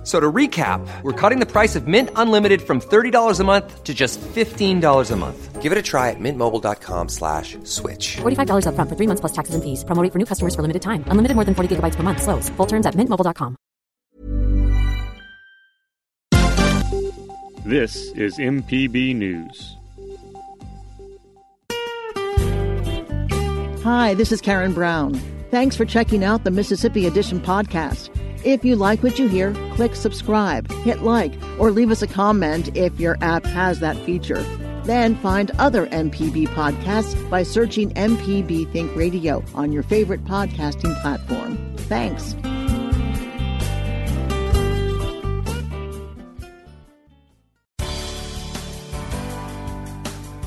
F- So to recap, we're cutting the price of Mint Unlimited from $30 a month to just $15 a month. Give it a try at mintmobile.com slash switch. $45 upfront for three months plus taxes and fees. Promo rate for new customers for limited time. Unlimited more than 40 gigabytes per month. Slows. Full terms at mintmobile.com. This is MPB News. Hi, this is Karen Brown. Thanks for checking out the Mississippi Edition podcast. If you like what you hear, click subscribe, hit like, or leave us a comment if your app has that feature. Then find other MPB podcasts by searching MPB Think Radio on your favorite podcasting platform. Thanks.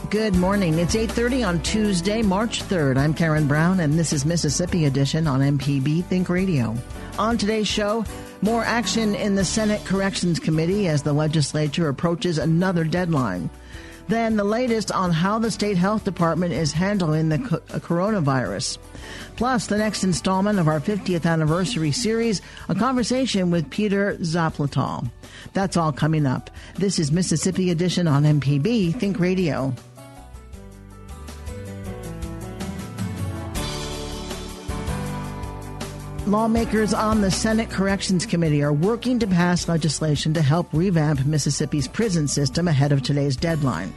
Good morning. It's 8:30 on Tuesday, March 3rd. I'm Karen Brown and this is Mississippi Edition on MPB Think Radio. On today's show, more action in the Senate Corrections Committee as the legislature approaches another deadline. Then the latest on how the state health department is handling the co- uh, coronavirus. Plus, the next installment of our 50th anniversary series, a conversation with Peter Zapletal. That's all coming up. This is Mississippi Edition on MPB Think Radio. Lawmakers on the Senate Corrections Committee are working to pass legislation to help revamp Mississippi's prison system ahead of today's deadline.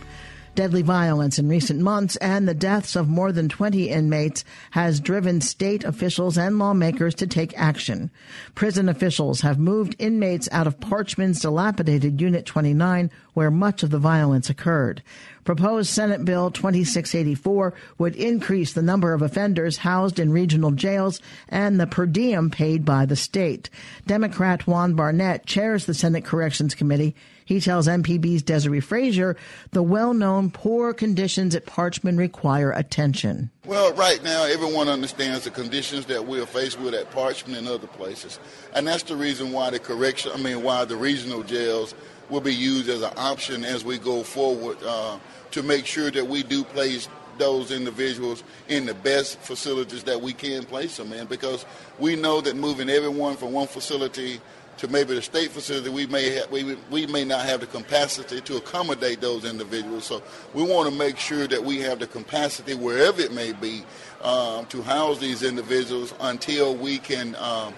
Deadly violence in recent months and the deaths of more than 20 inmates has driven state officials and lawmakers to take action. Prison officials have moved inmates out of Parchman's dilapidated Unit 29 where much of the violence occurred. Proposed Senate Bill 2684 would increase the number of offenders housed in regional jails and the per diem paid by the state. Democrat Juan Barnett chairs the Senate Corrections Committee. He tells MPB's Desare Frazier the well-known poor conditions at Parchman require attention. Well, right now, everyone understands the conditions that we're faced with at Parchman and other places. And that's the reason why the correction, I mean, why the regional jails will be used as an option as we go forward uh, to make sure that we do place those individuals in the best facilities that we can place them in because we know that moving everyone from one facility to maybe the state facility, we may have, we, we may not have the capacity to accommodate those individuals. So we want to make sure that we have the capacity wherever it may be um, to house these individuals until we can um,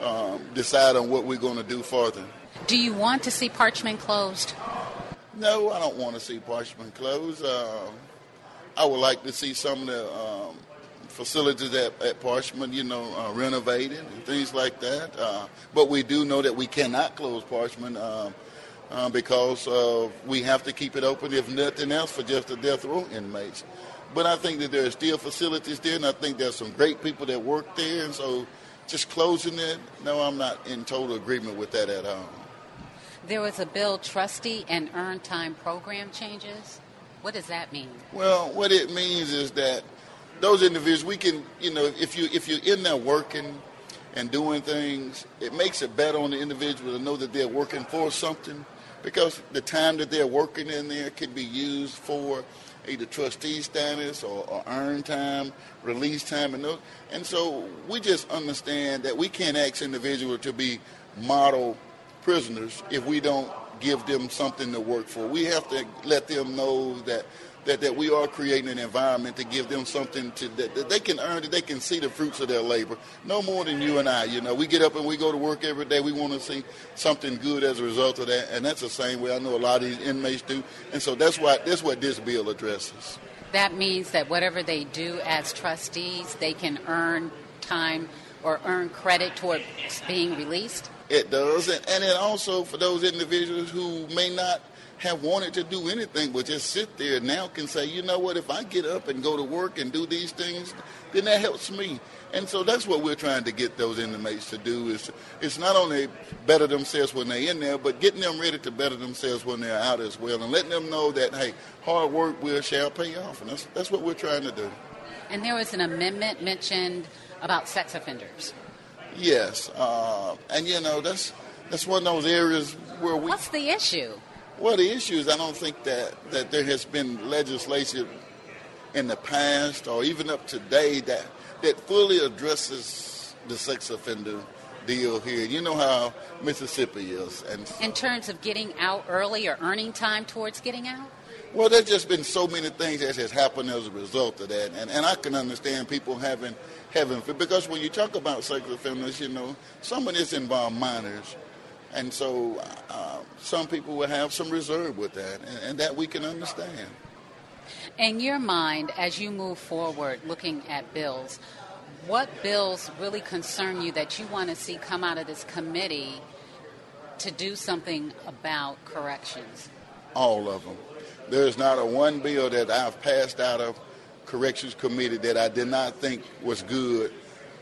um, decide on what we're going to do further. Do you want to see Parchman closed? No, I don't want to see Parchman closed. Um, I would like to see some of the um, facilities at, at Parchman, you know, uh, renovated and things like that. Uh, but we do know that we cannot close Parchman uh, uh, because uh, we have to keep it open, if nothing else, for just the death row inmates. But I think that there are still facilities there, and I think there's some great people that work there, and so just closing it, no, I'm not in total agreement with that at all. There was a bill trustee and earn time program changes. What does that mean? Well, what it means is that those individuals, we can, you know, if you if you're in there working and doing things, it makes it better on the individual to know that they're working for something, because the time that they're working in there can be used for either trustee status or, or earned time, release time, and those. And so we just understand that we can't ask individuals to be model prisoners if we don't give them something to work for. We have to let them know that that, that we are creating an environment to give them something to that, that they can earn, that they can see the fruits of their labor. No more than you and I. You know, we get up and we go to work every day. We want to see something good as a result of that, and that's the same way I know a lot of these inmates do. And so that's why that's what this bill addresses. That means that whatever they do as trustees, they can earn time or earn credit toward being released. It does, and, and it also for those individuals who may not have wanted to do anything but just sit there now can say, you know what, if I get up and go to work and do these things, then that helps me. And so that's what we're trying to get those inmates to do is it's not only better themselves when they're in there, but getting them ready to better themselves when they're out as well and letting them know that, hey, hard work will shall pay off. And that's, that's what we're trying to do. And there was an amendment mentioned about sex offenders. Yes, uh, and you know that's that's one of those areas where we. What's the issue? Well, the issue is I don't think that that there has been legislation in the past or even up to date that that fully addresses the sex offender deal here. You know how Mississippi is, and In terms of getting out early or earning time towards getting out? Well, there's just been so many things that has happened as a result of that, and, and I can understand people having having because when you talk about sex offenders, you know, some of this involve minors, and so uh, some people will have some reserve with that, and, and that we can understand. In your mind, as you move forward looking at bills, what bills really concern you that you want to see come out of this committee to do something about corrections? All of them. There's not a one bill that I've passed out of corrections committee that I did not think was good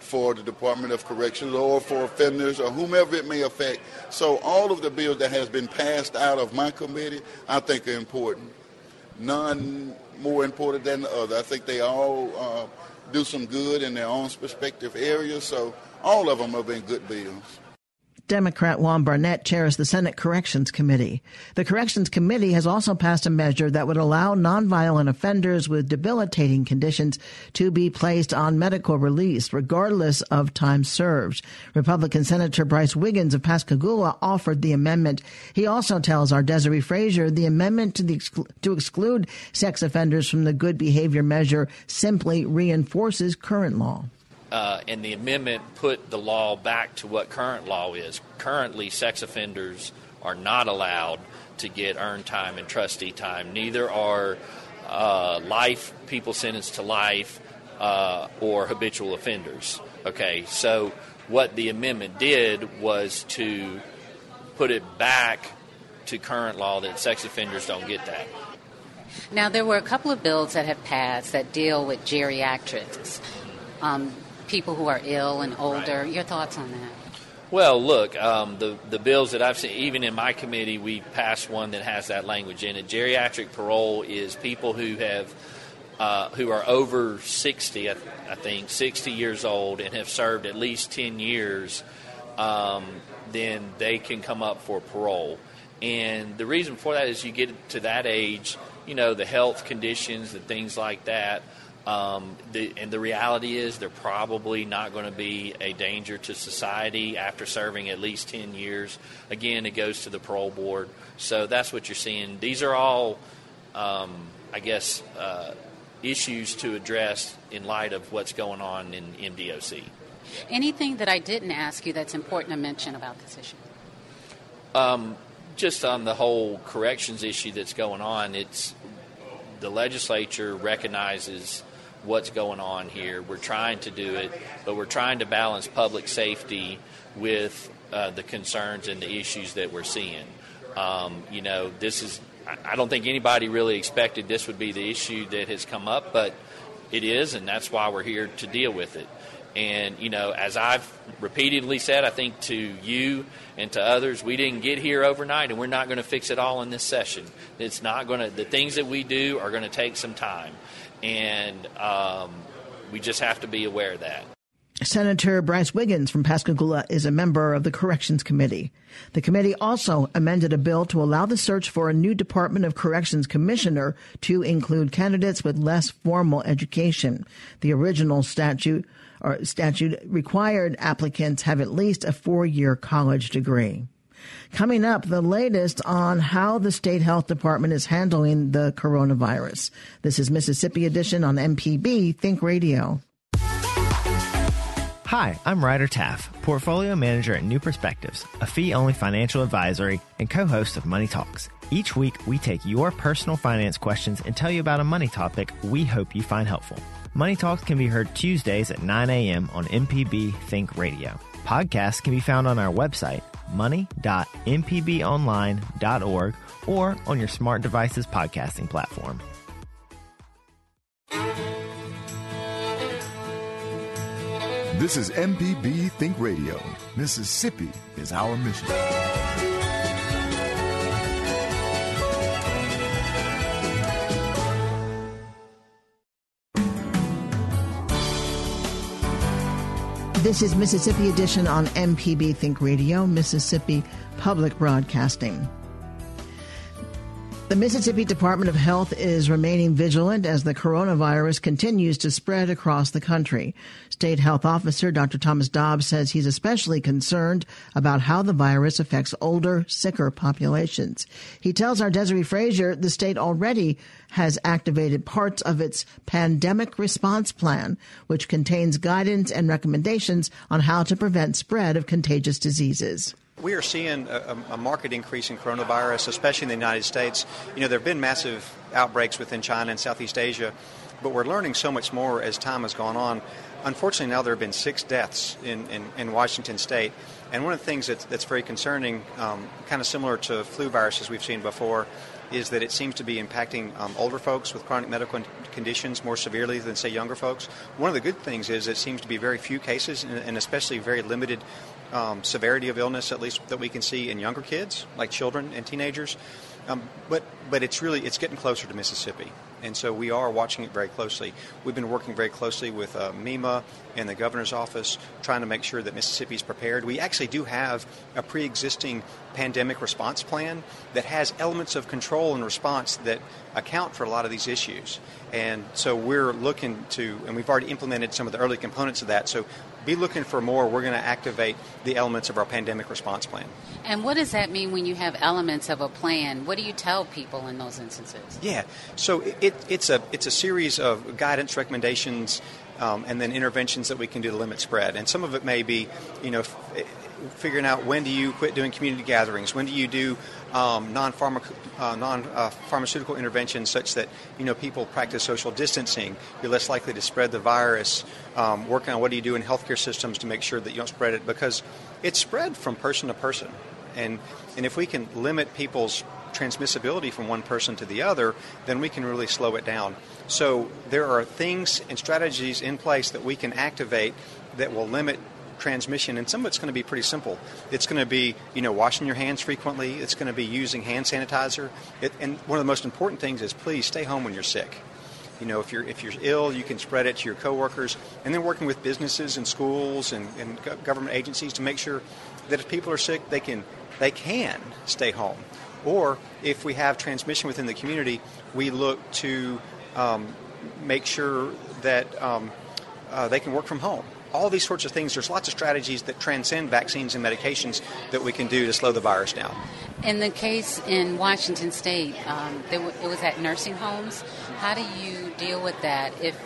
for the Department of Corrections or for offenders or whomever it may affect. So all of the bills that has been passed out of my committee, I think are important. None more important than the other. I think they all uh, do some good in their own respective areas. So all of them have been good bills. Democrat Juan Barnett chairs the Senate Corrections Committee. The Corrections Committee has also passed a measure that would allow nonviolent offenders with debilitating conditions to be placed on medical release regardless of time served. Republican Senator Brice Wiggins of Pascagoula offered the amendment. He also tells our Desare Frazier the amendment to, the exclu- to exclude sex offenders from the good behavior measure simply reinforces current law uh, and the amendment put the law back to what current law is. Currently, sex offenders are not allowed to get earned time and trustee time. Neither are uh, life people sentenced to life uh, or habitual offenders. Okay, so what the amendment did was to put it back to current law that sex offenders don't get that. Now, there were a couple of bills that have passed that deal with geriatrics. Um, people who are ill and older. Right. Your thoughts on that? Well, look, um, the the bills that I've seen, even in my committee, we passed one that has that language in it. Geriatric parole is people who have uh, who are over 60, I, I, think, 60 years old, and have served at least 10 years. Um, then they can come up for parole. And the reason for that is you get to that age, you know, the health conditions, and things like that. Um, the, and the reality is, they're probably not going to be a danger to society after serving at least 10 years. Again, it goes to the parole board. So that's what you're seeing. These are all, um, I guess, uh, issues to address in light of what's going on in MDOC. Anything that I didn't ask you that's important to mention about this issue? Um, just on the whole corrections issue that's going on, it's the legislature recognizes what's going on here. We're trying to do it, but we're trying to balance public safety with uh, the concerns and the issues that we're seeing. Um, you know, this is, I don't think anybody really expected this would be the issue that has come up, but it is, and that's why we're here to deal with it. And, you know, as I've repeatedly said, I think to you and to others, we didn't get here overnight and we're not going to fix it all in this session. It's not going to, the things that we do are going to take some time and um, we just have to be aware of that. Senator Brice Wiggins from Pascagoula is a member of the Corrections Committee. The committee also amended a bill to allow the search for a new Department of Corrections commissioner to include candidates with less formal education. The original statute or statute required applicants have at least a four-year college degree. Coming up, the latest on how the state health department is handling the coronavirus. This is Mississippi Edition on MPB Think Radio. Hi, I'm Ryder Taff, portfolio manager at New Perspectives, a fee only financial advisory and co host of Money Talks. Each week, we take your personal finance questions and tell you about a money topic we hope you find helpful. Money Talks can be heard Tuesdays at 9 a.m. on MPB Think Radio. Podcasts can be found on our website, money.mpbonline.org, or on your smart device's podcasting platform. This is MPB Think Radio. Mississippi is our mission. This is Mississippi Edition on MPB Think Radio, Mississippi Public Broadcasting. The Mississippi Department of Health is remaining vigilant as the coronavirus continues to spread across the country. State Health Officer Dr. Thomas Dobbs says he's especially concerned about how the virus affects older, sicker populations. He tells our Desare Frazier the state already has activated parts of its pandemic response plan, which contains guidance and recommendations on how to prevent spread of contagious diseases. We are seeing a, a, market increase in coronavirus, especially in the United States. You know, there have been massive outbreaks within China and Southeast Asia, but we're learning so much more as time has gone on. Unfortunately, now there have been six deaths in, in, in Washington state. And one of the things that's, that's very concerning, um, kind of similar to flu viruses we've seen before, is that it seems to be impacting um, older folks with chronic medical conditions more severely than, say, younger folks. One of the good things is it seems to be very few cases, and, and especially very limited um, severity of illness, at least that we can see in younger kids, like children and teenagers. Um, but but it's really it's getting closer to Mississippi, and so we are watching it very closely. We've been working very closely with uh, MEMA and the governor's office, trying to make sure that Mississippi is prepared. We actually do have a pre-existing pandemic response plan that has elements of control and response that account for a lot of these issues. And so we're looking to, and we've already implemented some of the early components of that. So be looking for more. We're going to activate the elements of our pandemic response plan. And what does that mean when you have elements of a plan? What do you tell people in those instances? Yeah, so it, it's a it's a series of guidance recommendations. Um, and then interventions that we can do to limit spread. And some of it may be, you know, figuring out when do you quit doing community gatherings, when do you do um, uh, non-pharmaceutical uh, interventions such that you know people practice social distancing. You're less likely to spread the virus. Um, working on what do you do in healthcare systems to make sure that you don't spread it because it's spread from person to person, and and if we can limit people's transmissibility from one person to the other, then we can really slow it down. So there are things and strategies in place that we can activate that will limit transmission, and some of it's going to be pretty simple. It's going to be, you know, washing your hands frequently. It's going to be using hand sanitizer. It, and one of the most important things is please stay home when you're sick. You know, if you're if you're ill, you can spread it to your coworkers, and then working with businesses and schools and, and government agencies to make sure that if people are sick, they can they can stay home. Or if we have transmission within the community, we look to um, make sure that um, uh, they can work from home all these sorts of things. There's lots of strategies that transcend vaccines and medications that we can do to slow the virus down. In the case in Washington State, um, w- it was at nursing homes. How do you deal with that if,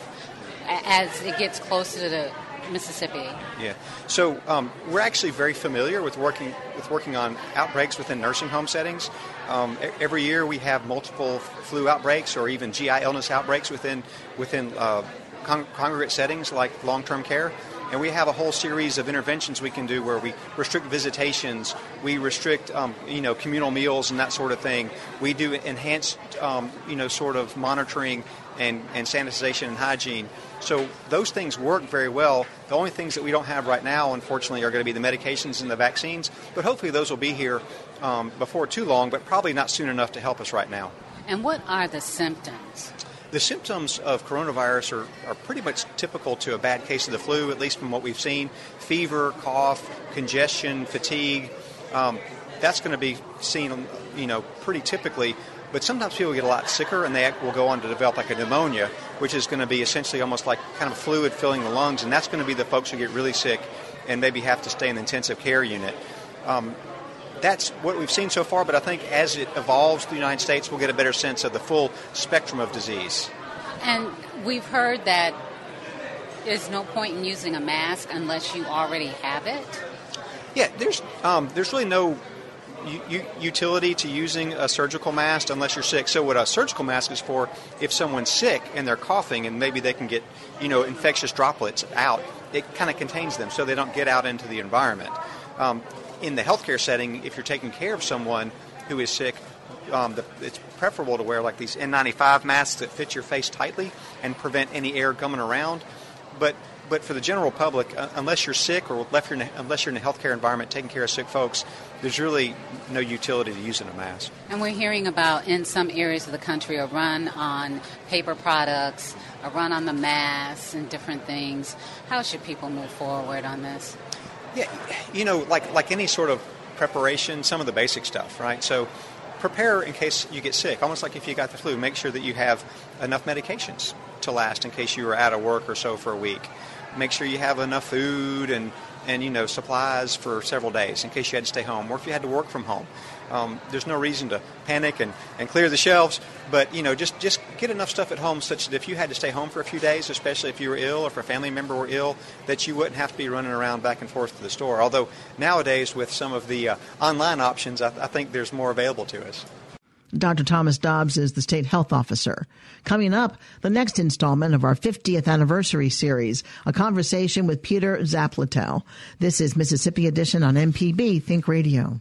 as it gets closer to Mississippi? Yeah. So um, we're actually very familiar with working with working on outbreaks within nursing home settings. Um, every year we have multiple flu outbreaks or even GI illness outbreaks within within uh, con- congregate settings like long-term care. And we have a whole series of interventions we can do where we restrict visitations, we restrict, um, you know, communal meals and that sort of thing. We do enhanced, um, you know, sort of monitoring and, and sanitization and hygiene. So those things work very well. The only things that we don't have right now, unfortunately, are going to be the medications and the vaccines. But hopefully those will be here um, before too long, but probably not soon enough to help us right now. And what are the symptoms? The symptoms of coronavirus are, are pretty much typical to a bad case of the flu, at least from what we've seen fever, cough, congestion, fatigue. Um, that's going to be seen, you know, pretty typically. But sometimes people get a lot sicker and they will go on to develop like a pneumonia, which is going to be essentially almost like kind of fluid filling the lungs, and that's going to be the folks who get really sick and maybe have to stay in the intensive care unit. Um, that's what we've seen so far, but I think as it evolves the United States, we'll get a better sense of the full spectrum of disease. And we've heard that there's no point in using a mask unless you already have it. Yeah, there's um, there's really no u- utility to using a surgical mask unless you're sick. So what a surgical mask is for, if someone's sick and they're coughing and maybe they can get you know infectious droplets out, it kind of contains them so they don't get out into the environment. Um, in the healthcare setting, if you're taking care of someone who is sick, um, the, it's preferable to wear like these N95 masks that fit your face tightly and prevent any air coming around. But but for the general public, uh, unless you're sick or you're, a, unless you're in a healthcare environment taking care of sick folks, there's really no utility to using a mask. And we're hearing about in some areas of the country a run on paper products, a run on the masks, and different things. How should people move forward on this? Yeah, you know, like like any sort of preparation, some of the basic stuff, right? So prepare in case you get sick, almost like if you got the flu. Make sure that you have enough medications to last in case you were out of work or so for a week. Make sure you have enough food and, and you know supplies for several days in case you had to stay home or if you had to work from home. Um, there's no reason to panic and, and clear the shelves, but you know just just get enough stuff at home such that if you had to stay home for a few days, especially if you were ill or if a family member were ill, that you wouldn't have to be running around back and forth to the store. Although nowadays with some of the uh, online options, I, I think there's more available to us. Dr. Thomas Dobbs is the state health officer. Coming up, the next installment of our 50th anniversary series, a conversation with Peter Zapletal. This is Mississippi Edition on MPB Think Radio.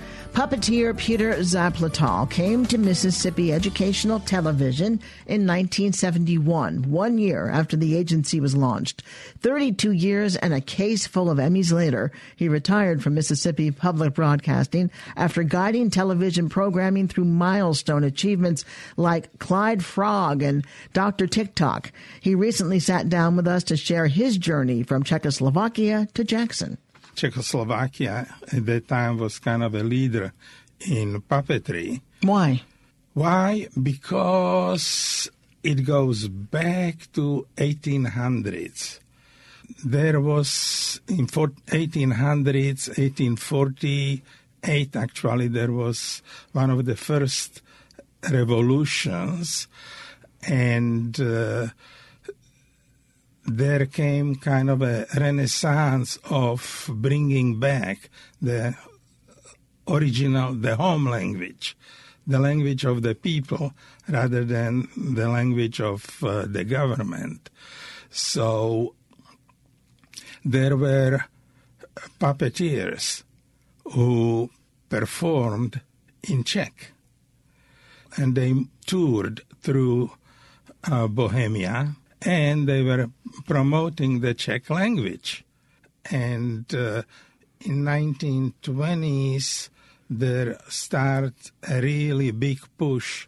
Puppeteer Peter Zapletal came to Mississippi Educational Television in 1971, one year after the agency was launched. 32 years and a case full of Emmys later, he retired from Mississippi Public Broadcasting after guiding television programming through milestone achievements like Clyde Frog and Dr. TikTok. He recently sat down with us to share his journey from Czechoslovakia to Jackson. Czechoslovakia at that time was kind of a leader in puppetry. Why? Why? Because it goes back to 1800s. There was in 1800s, 1848 actually, there was one of the first revolutions and uh, there came kind of a renaissance of bringing back the original, the home language, the language of the people rather than the language of uh, the government. So there were puppeteers who performed in Czech and they toured through uh, Bohemia and they were promoting the Czech language. And uh, in 1920s, there started a really big push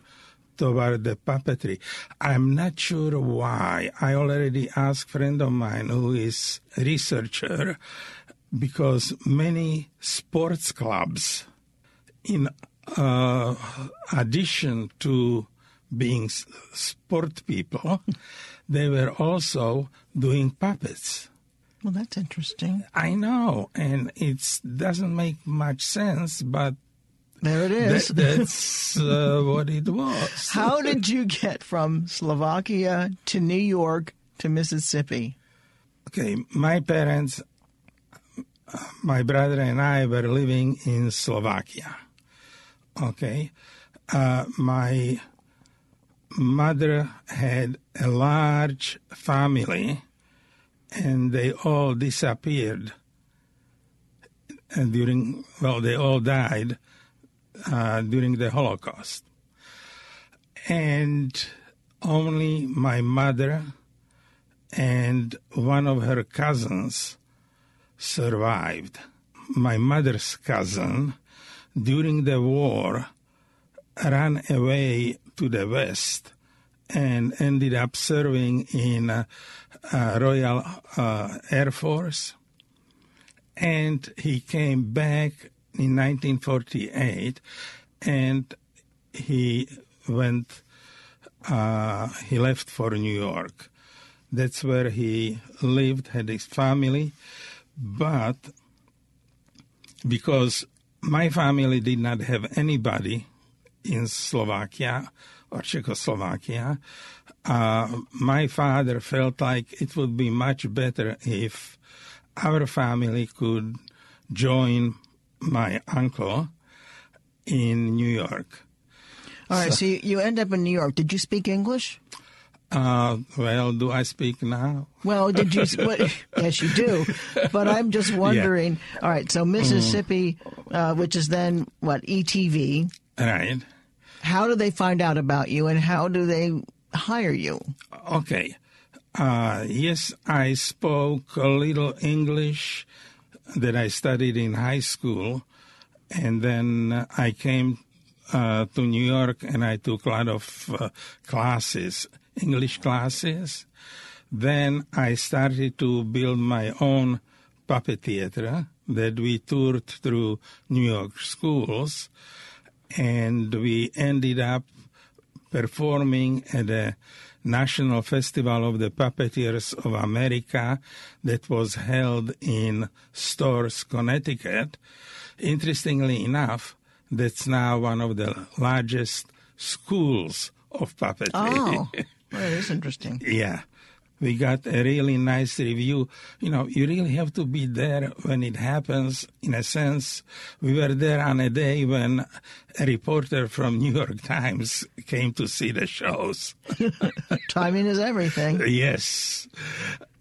toward the puppetry. I'm not sure why. I already asked a friend of mine who is researcher because many sports clubs, in uh, addition to being sport people, they were also doing puppets. Well, that's interesting. I know, and it doesn't make much sense, but there it is. That, that's uh, what it was. How did you get from Slovakia to New York to Mississippi? Okay, my parents, my brother and I were living in Slovakia. Okay, uh, my mother had a large family and they all disappeared. And during well they all died uh, during the holocaust. And only my mother and one of her cousins survived. My mother's cousin during the war ran away to the west and ended up serving in uh, uh, Royal uh, Air Force. And he came back in 1948 and he went, uh, he left for New York. That's where he lived, had his family. But because my family did not have anybody in Slovakia or Czechoslovakia, uh, my father felt like it would be much better if our family could join my uncle in New York. All right, so, so you, you end up in New York. Did you speak English? Uh, well, do I speak now? Well, did you? yes, you do. But I'm just wondering. Yeah. All right, so Mississippi, mm. uh, which is then what ETV, right? How do they find out about you, and how do they hire you? Okay. Uh, yes, I spoke a little English that I studied in high school, and then I came uh, to New York and I took a lot of uh, classes, English classes. Then I started to build my own puppet theater that we toured through New York schools, and we ended up performing at a National Festival of the Puppeteers of America that was held in Storrs, Connecticut. Interestingly enough, that's now one of the largest schools of puppetry. Oh, well, that is interesting. yeah. We got a really nice review. You know, you really have to be there when it happens. In a sense, we were there on a day when a reporter from New York Times came to see the shows. Timing is everything. yes.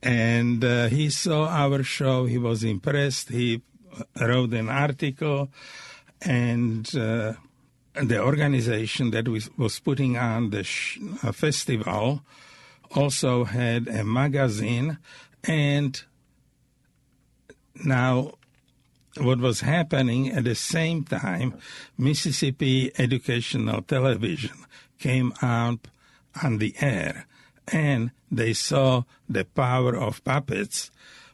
And uh, he saw our show. He was impressed. He wrote an article and uh, the organization that was putting on the sh- uh, festival also had a magazine and now what was happening at the same time mississippi educational television came up on the air and they saw the power of puppets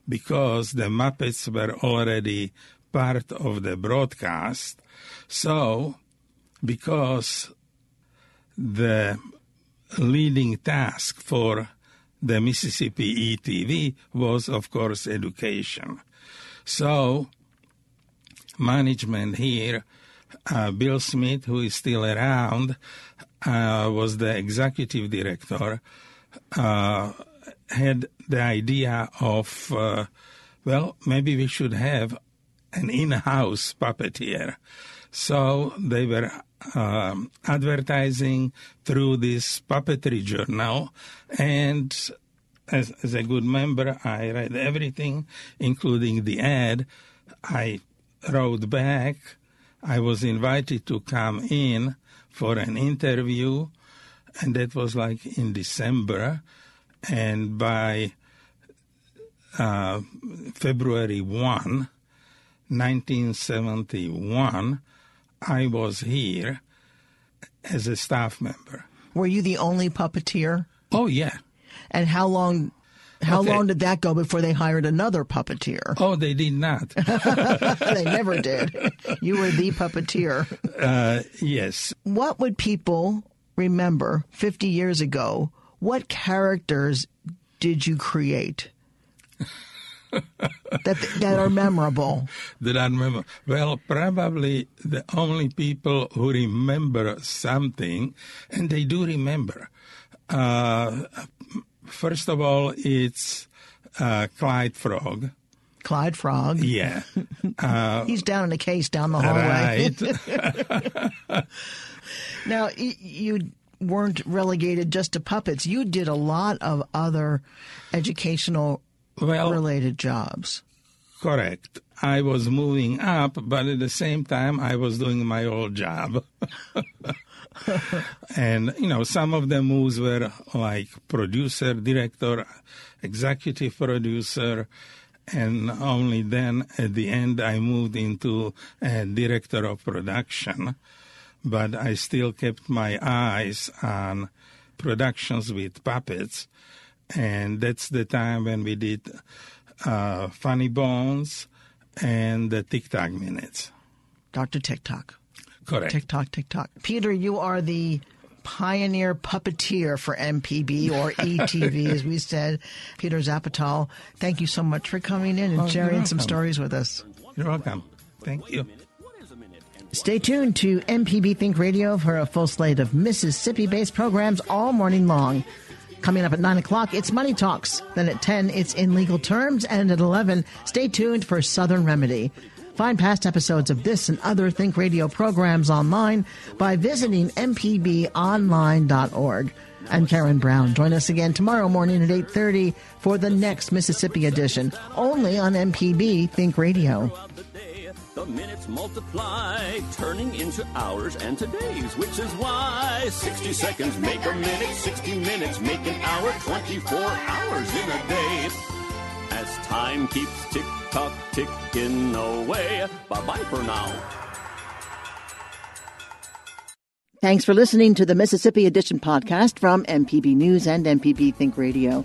because the muppets were already part of the broadcast. So, because the leading task for the Mississippi ETV was, of course, education. So, management here, uh, Bill Smith, who is still around, uh, was the executive director, uh, had the idea of, uh, well, maybe we should have an in-house puppeteer. So they were um, advertising through this puppetry journal, and as, as a good member, I read everything, including the ad. I wrote back. I was invited to come in for an interview, and that was like in December. And by uh, February 1, 1971, I was here as a staff member. Were you the only puppeteer? Oh, yeah. And how long how okay. long did that go before they hired another puppeteer? Oh, they did not. they never did. You were the puppeteer. Uh, yes. What would people remember 50 years ago? What characters did you create? That that are memorable. that are memorable. Well, probably the only people who remember something, and they do remember. Uh, first of all, it's uh, Clyde Frog. Clyde Frog. Yeah. Uh, He's down in a case down the hallway. Right. now, you weren't relegated just to puppets. You did a lot of other educational well, related jobs. Correct. I was moving up, but at the same time, I was doing my old job. and, you know, some of the moves were like producer, director, executive producer, and only then at the end I moved into a director of production. But I still kept my eyes on productions with puppets and that's the time when we did uh, Funny Bones and the Tic Tac Minutes. Dr. TikTok. Correct. TikTok, TikTok. Peter, you are the pioneer puppeteer for MPB or ETV, as we said. Peter Zapletal, thank you so much for coming in and oh, sharing some stories with us. You're welcome. Thank you. Stay tuned to MPB Think Radio for a full slate of Mississippi based programs all morning long. Coming up at 9 o'clock, it's Money Talks. Then at 10, it's In Legal Terms. And at 11, stay tuned for Southern Remedy. Find past episodes of this and other Think Radio programs online by visiting mpbonline.org. I'm Karen Brown. Join us again tomorrow morning at 8.30 for the next Mississippi edition, only on MPB Think Radio. The minutes multiply, turning into hours and to days, which is why 60 seconds make a minute, 60 minutes make an hour, 24 hours in a day. As time keeps tick tock ticking away. Bye bye for now. Thanks for listening to the Mississippi Edition podcast from MPB News and MPB Think Radio.